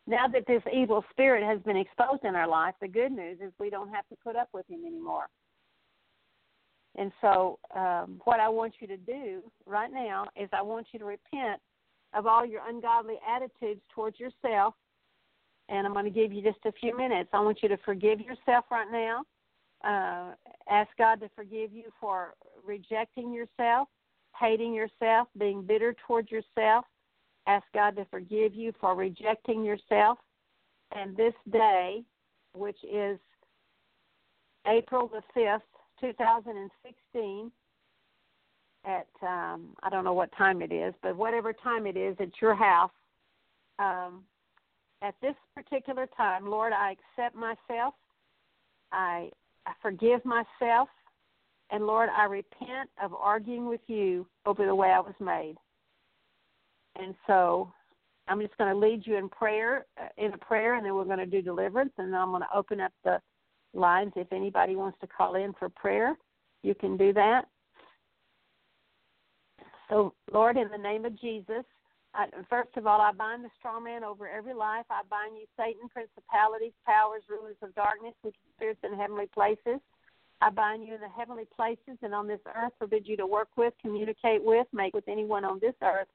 Speaker 1: now that this evil spirit has been exposed in our life, the good news is we don't have to put up with him anymore. And so, um, what I want you to do right now is I want you to repent of all your ungodly attitudes towards yourself. And I'm going to give you just a few minutes. I want you to forgive yourself right now. Uh, ask God to forgive you for rejecting yourself, hating yourself, being bitter towards yourself. Ask God to forgive you for rejecting yourself. And this day, which is April the 5th, 2016, at um, I don't know what time it is, but whatever time it is at your house, um, at this particular time, Lord, I accept myself. I, I forgive myself. And Lord, I repent of arguing with you over the way I was made. And so I'm just going to lead you in prayer, uh, in a prayer, and then we're going to do deliverance, and then I'm going to open up the lines. If anybody wants to call in for prayer, you can do that. So, Lord, in the name of Jesus, I, first of all, I bind the strong man over every life. I bind you, Satan, principalities, powers, rulers of darkness, wicked spirits in heavenly places. I bind you in the heavenly places and on this earth, forbid you to work with, communicate with, make with anyone on this earth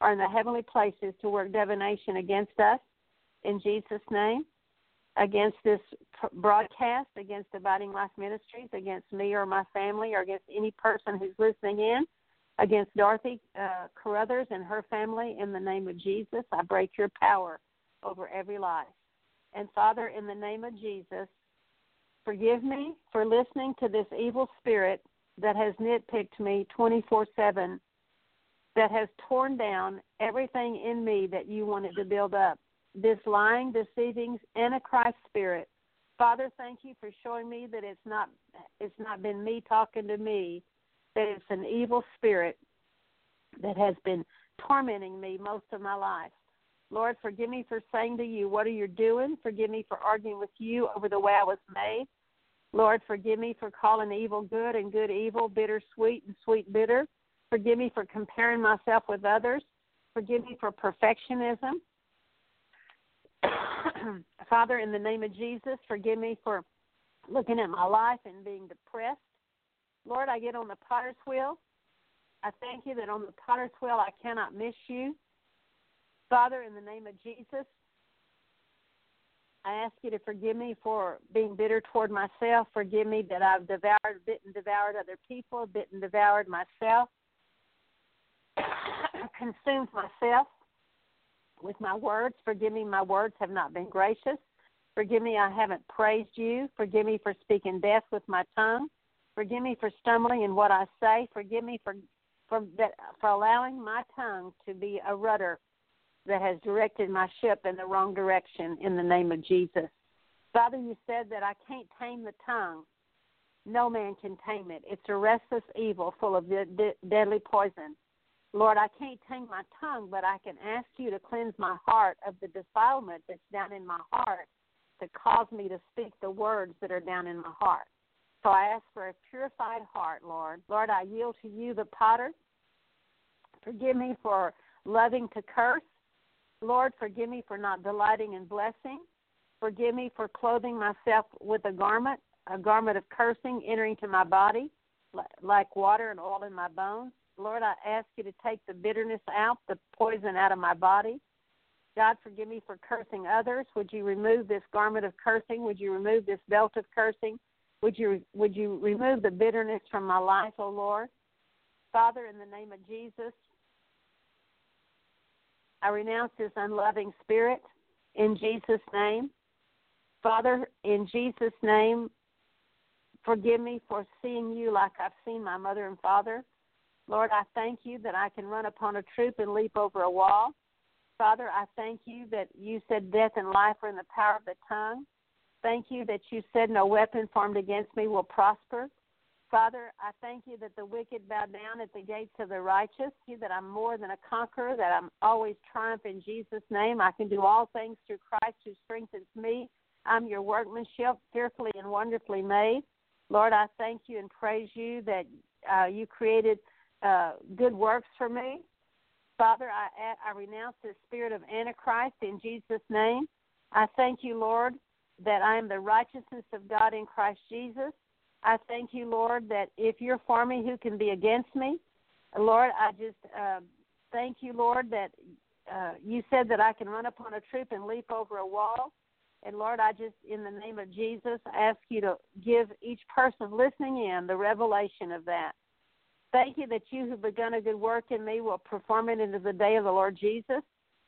Speaker 1: or in the heavenly places to work divination against us in Jesus' name, against this broadcast, against Abiding Life Ministries, against me or my family, or against any person who's listening in, against Dorothy uh, Carruthers and her family. In the name of Jesus, I break your power over every life. And Father, in the name of Jesus, forgive me for listening to this evil spirit that has nitpicked me 24 7 that has torn down everything in me that you wanted to build up. This lying, deceiving, Antichrist spirit. Father, thank you for showing me that it's not it's not been me talking to me, that it's an evil spirit that has been tormenting me most of my life. Lord, forgive me for saying to you, What are you doing? Forgive me for arguing with you over the way I was made. Lord, forgive me for calling evil good and good evil, bitter sweet and sweet bitter. Forgive me for comparing myself with others. Forgive me for perfectionism. Father, in the name of Jesus, forgive me for looking at my life and being depressed. Lord, I get on the potter's wheel. I thank you that on the potter's wheel I cannot miss you. Father, in the name of Jesus, I ask you to forgive me for being bitter toward myself. Forgive me that I've devoured, bitten, devoured other people, bitten, devoured myself, consumed myself with my words. Forgive me, my words have not been gracious. Forgive me, I haven't praised you. Forgive me for speaking death with my tongue. Forgive me for stumbling in what I say. Forgive me for for that for allowing my tongue to be a rudder that has directed my ship in the wrong direction in the name of Jesus. Father, you said that I can't tame the tongue. No man can tame it. It's a restless evil full of de- de- deadly poison. Lord, I can't tame my tongue, but I can ask you to cleanse my heart of the defilement that's down in my heart to cause me to speak the words that are down in my heart. So I ask for a purified heart, Lord. Lord, I yield to you, the potter. Forgive me for loving to curse. Lord, forgive me for not delighting in blessing. Forgive me for clothing myself with a garment, a garment of cursing entering to my body, like water and oil in my bones. Lord, I ask you to take the bitterness out, the poison out of my body. God, forgive me for cursing others. Would you remove this garment of cursing? Would you remove this belt of cursing? Would you would you remove the bitterness from my life, O oh Lord? Father, in the name of Jesus, I renounce this unloving spirit in Jesus' name. Father, in Jesus' name, forgive me for seeing you like I've seen my mother and father. Lord, I thank you that I can run upon a troop and leap over a wall. Father, I thank you that you said death and life are in the power of the tongue. Thank you that you said no weapon formed against me will prosper. Father, I thank you that the wicked bow down at the gates of the righteous. You that I'm more than a conqueror, that I'm always triumph in Jesus' name. I can do all things through Christ who strengthens me. I'm your workmanship, fearfully and wonderfully made. Lord, I thank you and praise you that uh, you created uh, good works for me. Father, I, I renounce the spirit of Antichrist in Jesus' name. I thank you, Lord, that I am the righteousness of God in Christ Jesus. I thank you, Lord, that if you're for me, who can be against me? Lord, I just uh, thank you, Lord, that uh, you said that I can run upon a troop and leap over a wall. And Lord, I just, in the name of Jesus, ask you to give each person listening in the revelation of that. Thank you that you who've begun a good work in me will perform it into the day of the Lord Jesus.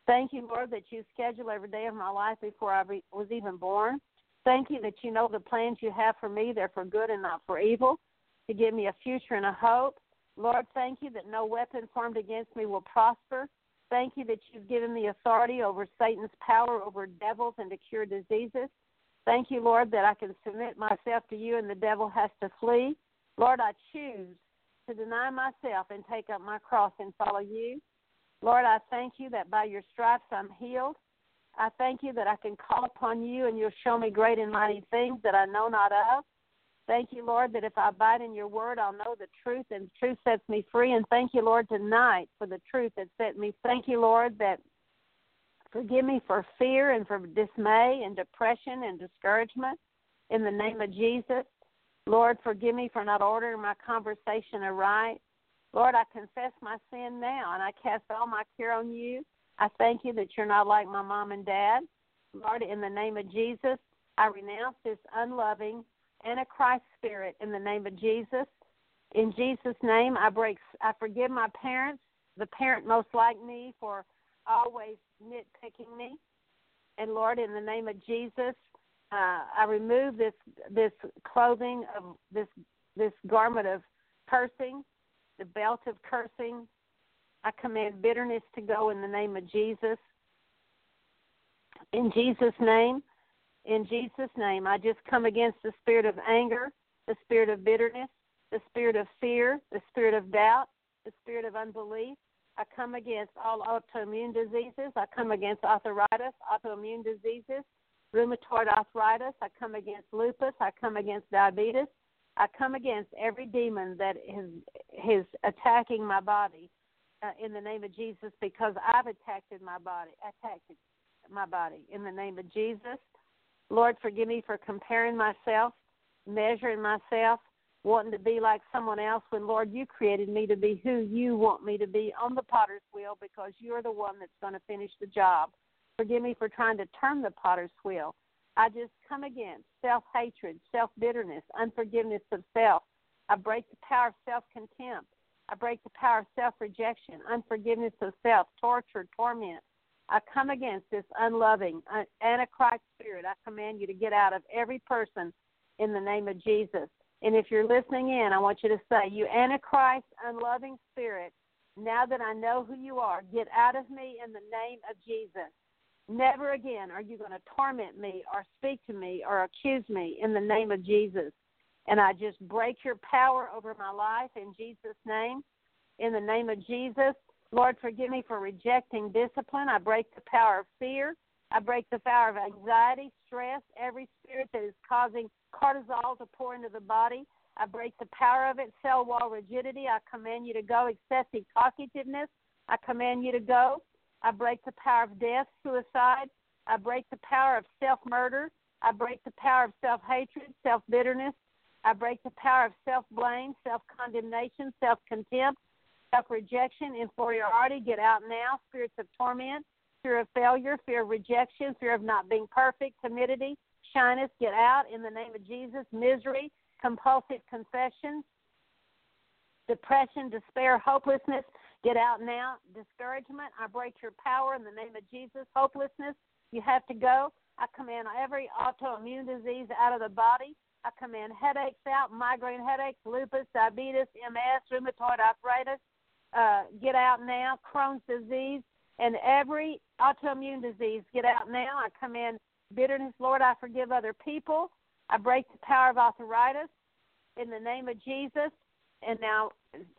Speaker 1: Thank you, Lord, that you schedule every day of my life before I was even born. Thank you that you know the plans you have for me. They're for good and not for evil, to give me a future and a hope. Lord, thank you that no weapon formed against me will prosper. Thank you that you've given me authority over Satan's power over devils and to cure diseases. Thank you, Lord, that I can submit myself to you and the devil has to flee. Lord, I choose to deny myself and take up my cross and follow you. Lord, I thank you that by your stripes I'm healed. I thank you that I can call upon you and you'll show me great and mighty things that I know not of. Thank you, Lord, that if I abide in your word, I'll know the truth and the truth sets me free. And thank you, Lord, tonight for the truth that set me. Thank you, Lord, that forgive me for fear and for dismay and depression and discouragement in the name of Jesus. Lord, forgive me for not ordering my conversation aright. Lord, I confess my sin now and I cast all my care on you. I thank you that you're not like my mom and dad. Lord, in the name of Jesus, I renounce this unloving antichrist spirit in the name of Jesus. In Jesus' name, I break. I forgive my parents, the parent most like me, for always nitpicking me. And Lord, in the name of Jesus, uh, I remove this this clothing of this this garment of cursing, the belt of cursing. I command bitterness to go in the name of Jesus. In Jesus' name, in Jesus' name, I just come against the spirit of anger, the spirit of bitterness, the spirit of fear, the spirit of doubt, the spirit of unbelief. I come against all autoimmune diseases. I come against arthritis, autoimmune diseases, rheumatoid arthritis. I come against lupus. I come against diabetes. I come against every demon that is, is attacking my body uh, in the name of Jesus because I've attacked my body, attacked my body in the name of Jesus. Lord, forgive me for comparing myself, measuring myself, wanting to be like someone else when, Lord, you created me to be who you want me to be on the potter's wheel because you're the one that's going to finish the job. Forgive me for trying to turn the potter's wheel. I just come against self hatred, self bitterness, unforgiveness of self. I break the power of self contempt. I break the power of self rejection, unforgiveness of self, torture, torment. I come against this unloving, antichrist spirit. I command you to get out of every person in the name of Jesus. And if you're listening in, I want you to say, You antichrist, unloving spirit, now that I know who you are, get out of me in the name of Jesus. Never again are you going to torment me or speak to me or accuse me in the name of Jesus. And I just break your power over my life in Jesus' name. In the name of Jesus, Lord, forgive me for rejecting discipline. I break the power of fear. I break the power of anxiety, stress, every spirit that is causing cortisol to pour into the body. I break the power of it, cell wall rigidity. I command you to go. Excessive talkativeness. I command you to go. I break the power of death, suicide. I break the power of self murder. I break the power of self hatred, self bitterness. I break the power of self blame, self condemnation, self contempt, self rejection, inferiority. Get out now. Spirits of torment, fear of failure, fear of rejection, fear of not being perfect, timidity, shyness. Get out in the name of Jesus. Misery, compulsive confessions, depression, despair, hopelessness. Get out now. Discouragement. I break your power in the name of Jesus. Hopelessness. You have to go. I command every autoimmune disease out of the body. I command headaches out, migraine headaches, lupus, diabetes, MS, rheumatoid arthritis. Uh, get out now. Crohn's disease and every autoimmune disease. Get out now. I command bitterness. Lord, I forgive other people. I break the power of arthritis in the name of Jesus. And now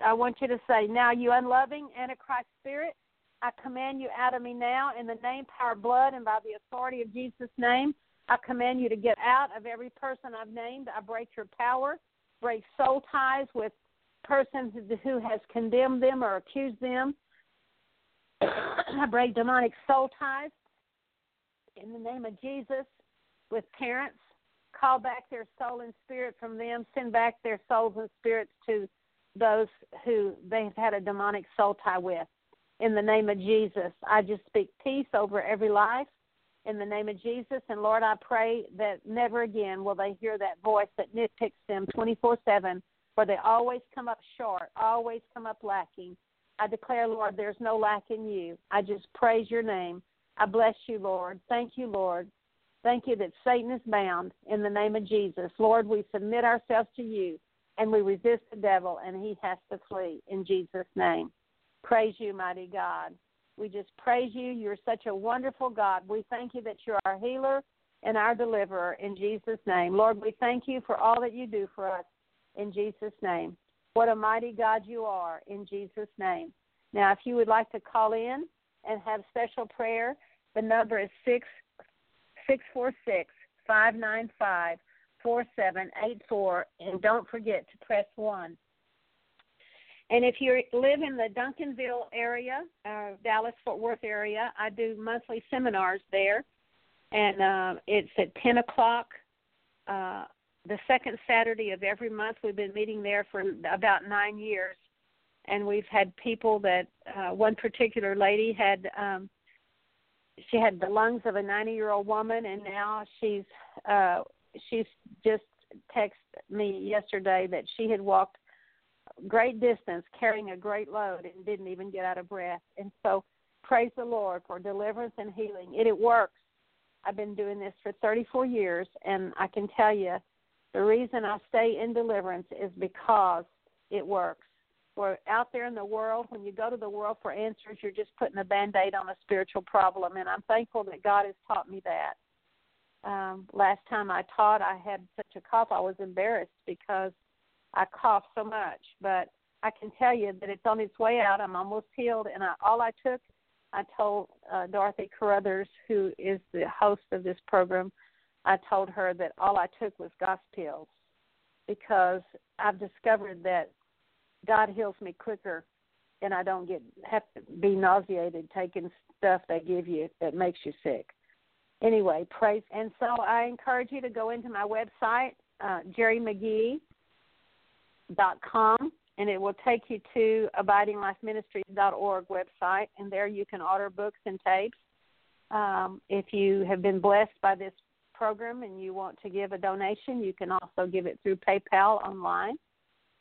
Speaker 1: I want you to say, Now, you unloving Antichrist spirit, I command you out of me now in the name, power, blood, and by the authority of Jesus' name. I command you to get out of every person I've named. I break your power, break soul ties with persons who has condemned them or accused them. I break demonic soul ties in the name of Jesus with parents call back their soul and spirit from them, send back their souls and spirits to those who they've had a demonic soul tie with. In the name of Jesus, I just speak peace over every life. In the name of Jesus, and Lord, I pray that never again will they hear that voice that nitpicks them 24 7, where they always come up short, always come up lacking. I declare, Lord, there's no lack in you. I just praise your name. I bless you, Lord. Thank you, Lord. Thank you that Satan is bound in the name of Jesus. Lord, we submit ourselves to you and we resist the devil and he has to flee in Jesus' name. Praise you, mighty God. We just praise you. You're such a wonderful God. We thank you that you're our healer and our deliverer in Jesus' name. Lord, we thank you for all that you do for us in Jesus' name. What a mighty God you are in Jesus' name. Now, if you would like to call in and have special prayer, the number is six six four six five nine five four seven eight four, and don't forget to press one. And if you live in the Duncanville area, uh, Dallas Fort Worth area, I do monthly seminars there, and uh, it's at ten o'clock. Uh, the second Saturday of every month. We've been meeting there for about nine years, and we've had people that uh, one particular lady had um, she had the lungs of a 90 year old woman and now she's uh she's just texted me yesterday that she had walked great distance carrying a great load and didn't even get out of breath and so praise the lord for deliverance and healing it, it works i've been doing this for 34 years and i can tell you the reason i stay in deliverance is because it works or out there in the world, when you go to the world for answers, you're just putting a band aid on a spiritual problem. And I'm thankful that God has taught me that. Um, last time I taught, I had such a cough, I was embarrassed because I coughed so much. But I can tell you that it's on its way out. I'm almost healed. And I, all I took, I told uh, Dorothy Carruthers, who is the host of this program, I told her that all I took was gospel pills because I've discovered that God heals me quicker and I don't get have to be nauseated taking stuff they give you that makes you sick. Anyway, praise and so I encourage you to go into my website, uh, gerimcghee.com and it will take you to abidinglifeministries.org website and there you can order books and tapes. Um, if you have been blessed by this program and you want to give a donation, you can also give it through PayPal online.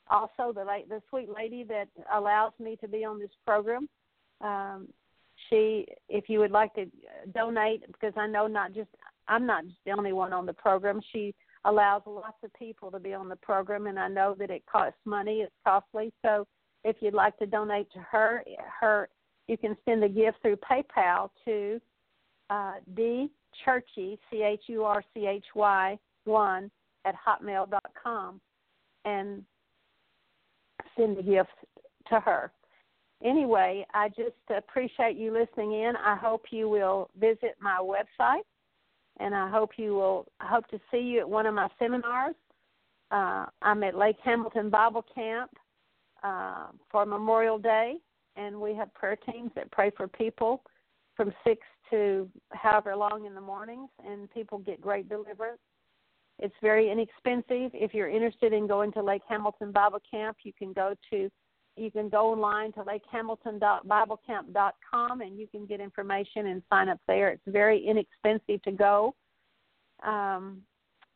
Speaker 1: Also, the the sweet lady that allows me to be on this program, um, she, if you would like to donate, because I know not just I'm not just the only one on the program. She allows lots of people to be on the program, and I know that it costs money. It's costly. So, if you'd like to donate to her, her you can send a gift through PayPal to uh, D Churchy, C H U R C H Y, 1 at hotmail.com and send the gift to her. Anyway, I just appreciate you listening in. I hope you will visit my website and I hope you will I hope to see you at one of my seminars. Uh, I'm at Lake Hamilton Bible Camp uh, for Memorial Day, and we have prayer teams that pray for people from six to however long in the mornings, and people get great deliverance. It's very inexpensive. If you're interested in going to Lake Hamilton Bible Camp, you can go to you can go online to lakehamilton.biblecamp.com and you can get information and sign up there. It's very inexpensive to go. Um,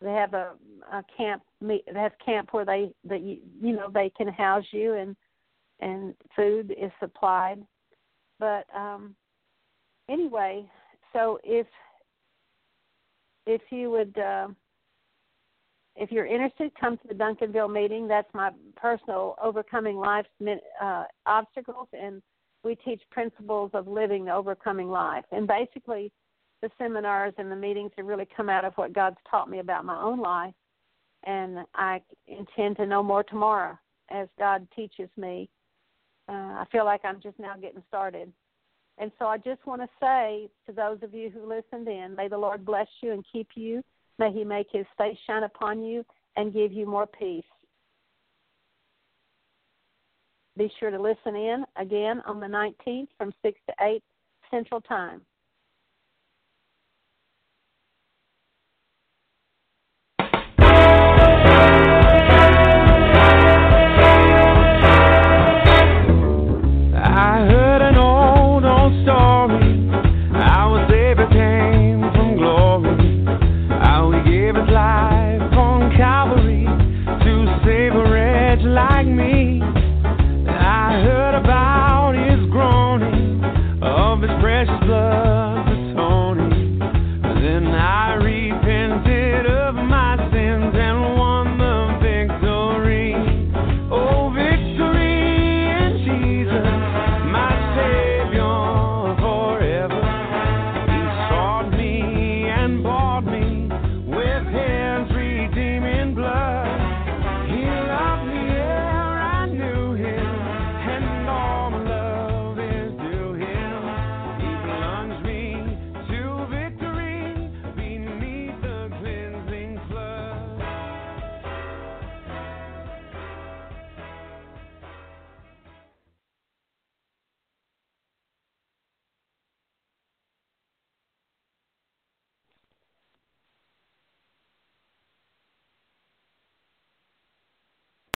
Speaker 1: they have a, a camp. They have camp where they that you you know they can house you and and food is supplied. But um, anyway, so if if you would uh, if you're interested, come to the Duncanville meeting. That's my personal overcoming life's uh, obstacles, and we teach principles of living the overcoming life. And basically, the seminars and the meetings have really come out of what God's taught me about my own life, and I intend to know more tomorrow as God teaches me. Uh, I feel like I'm just now getting started. And so I just want to say to those of you who listened in, may the Lord bless you and keep you. May he make his face shine upon you and give you more peace. Be sure to listen in again on the 19th from 6 to 8 Central Time.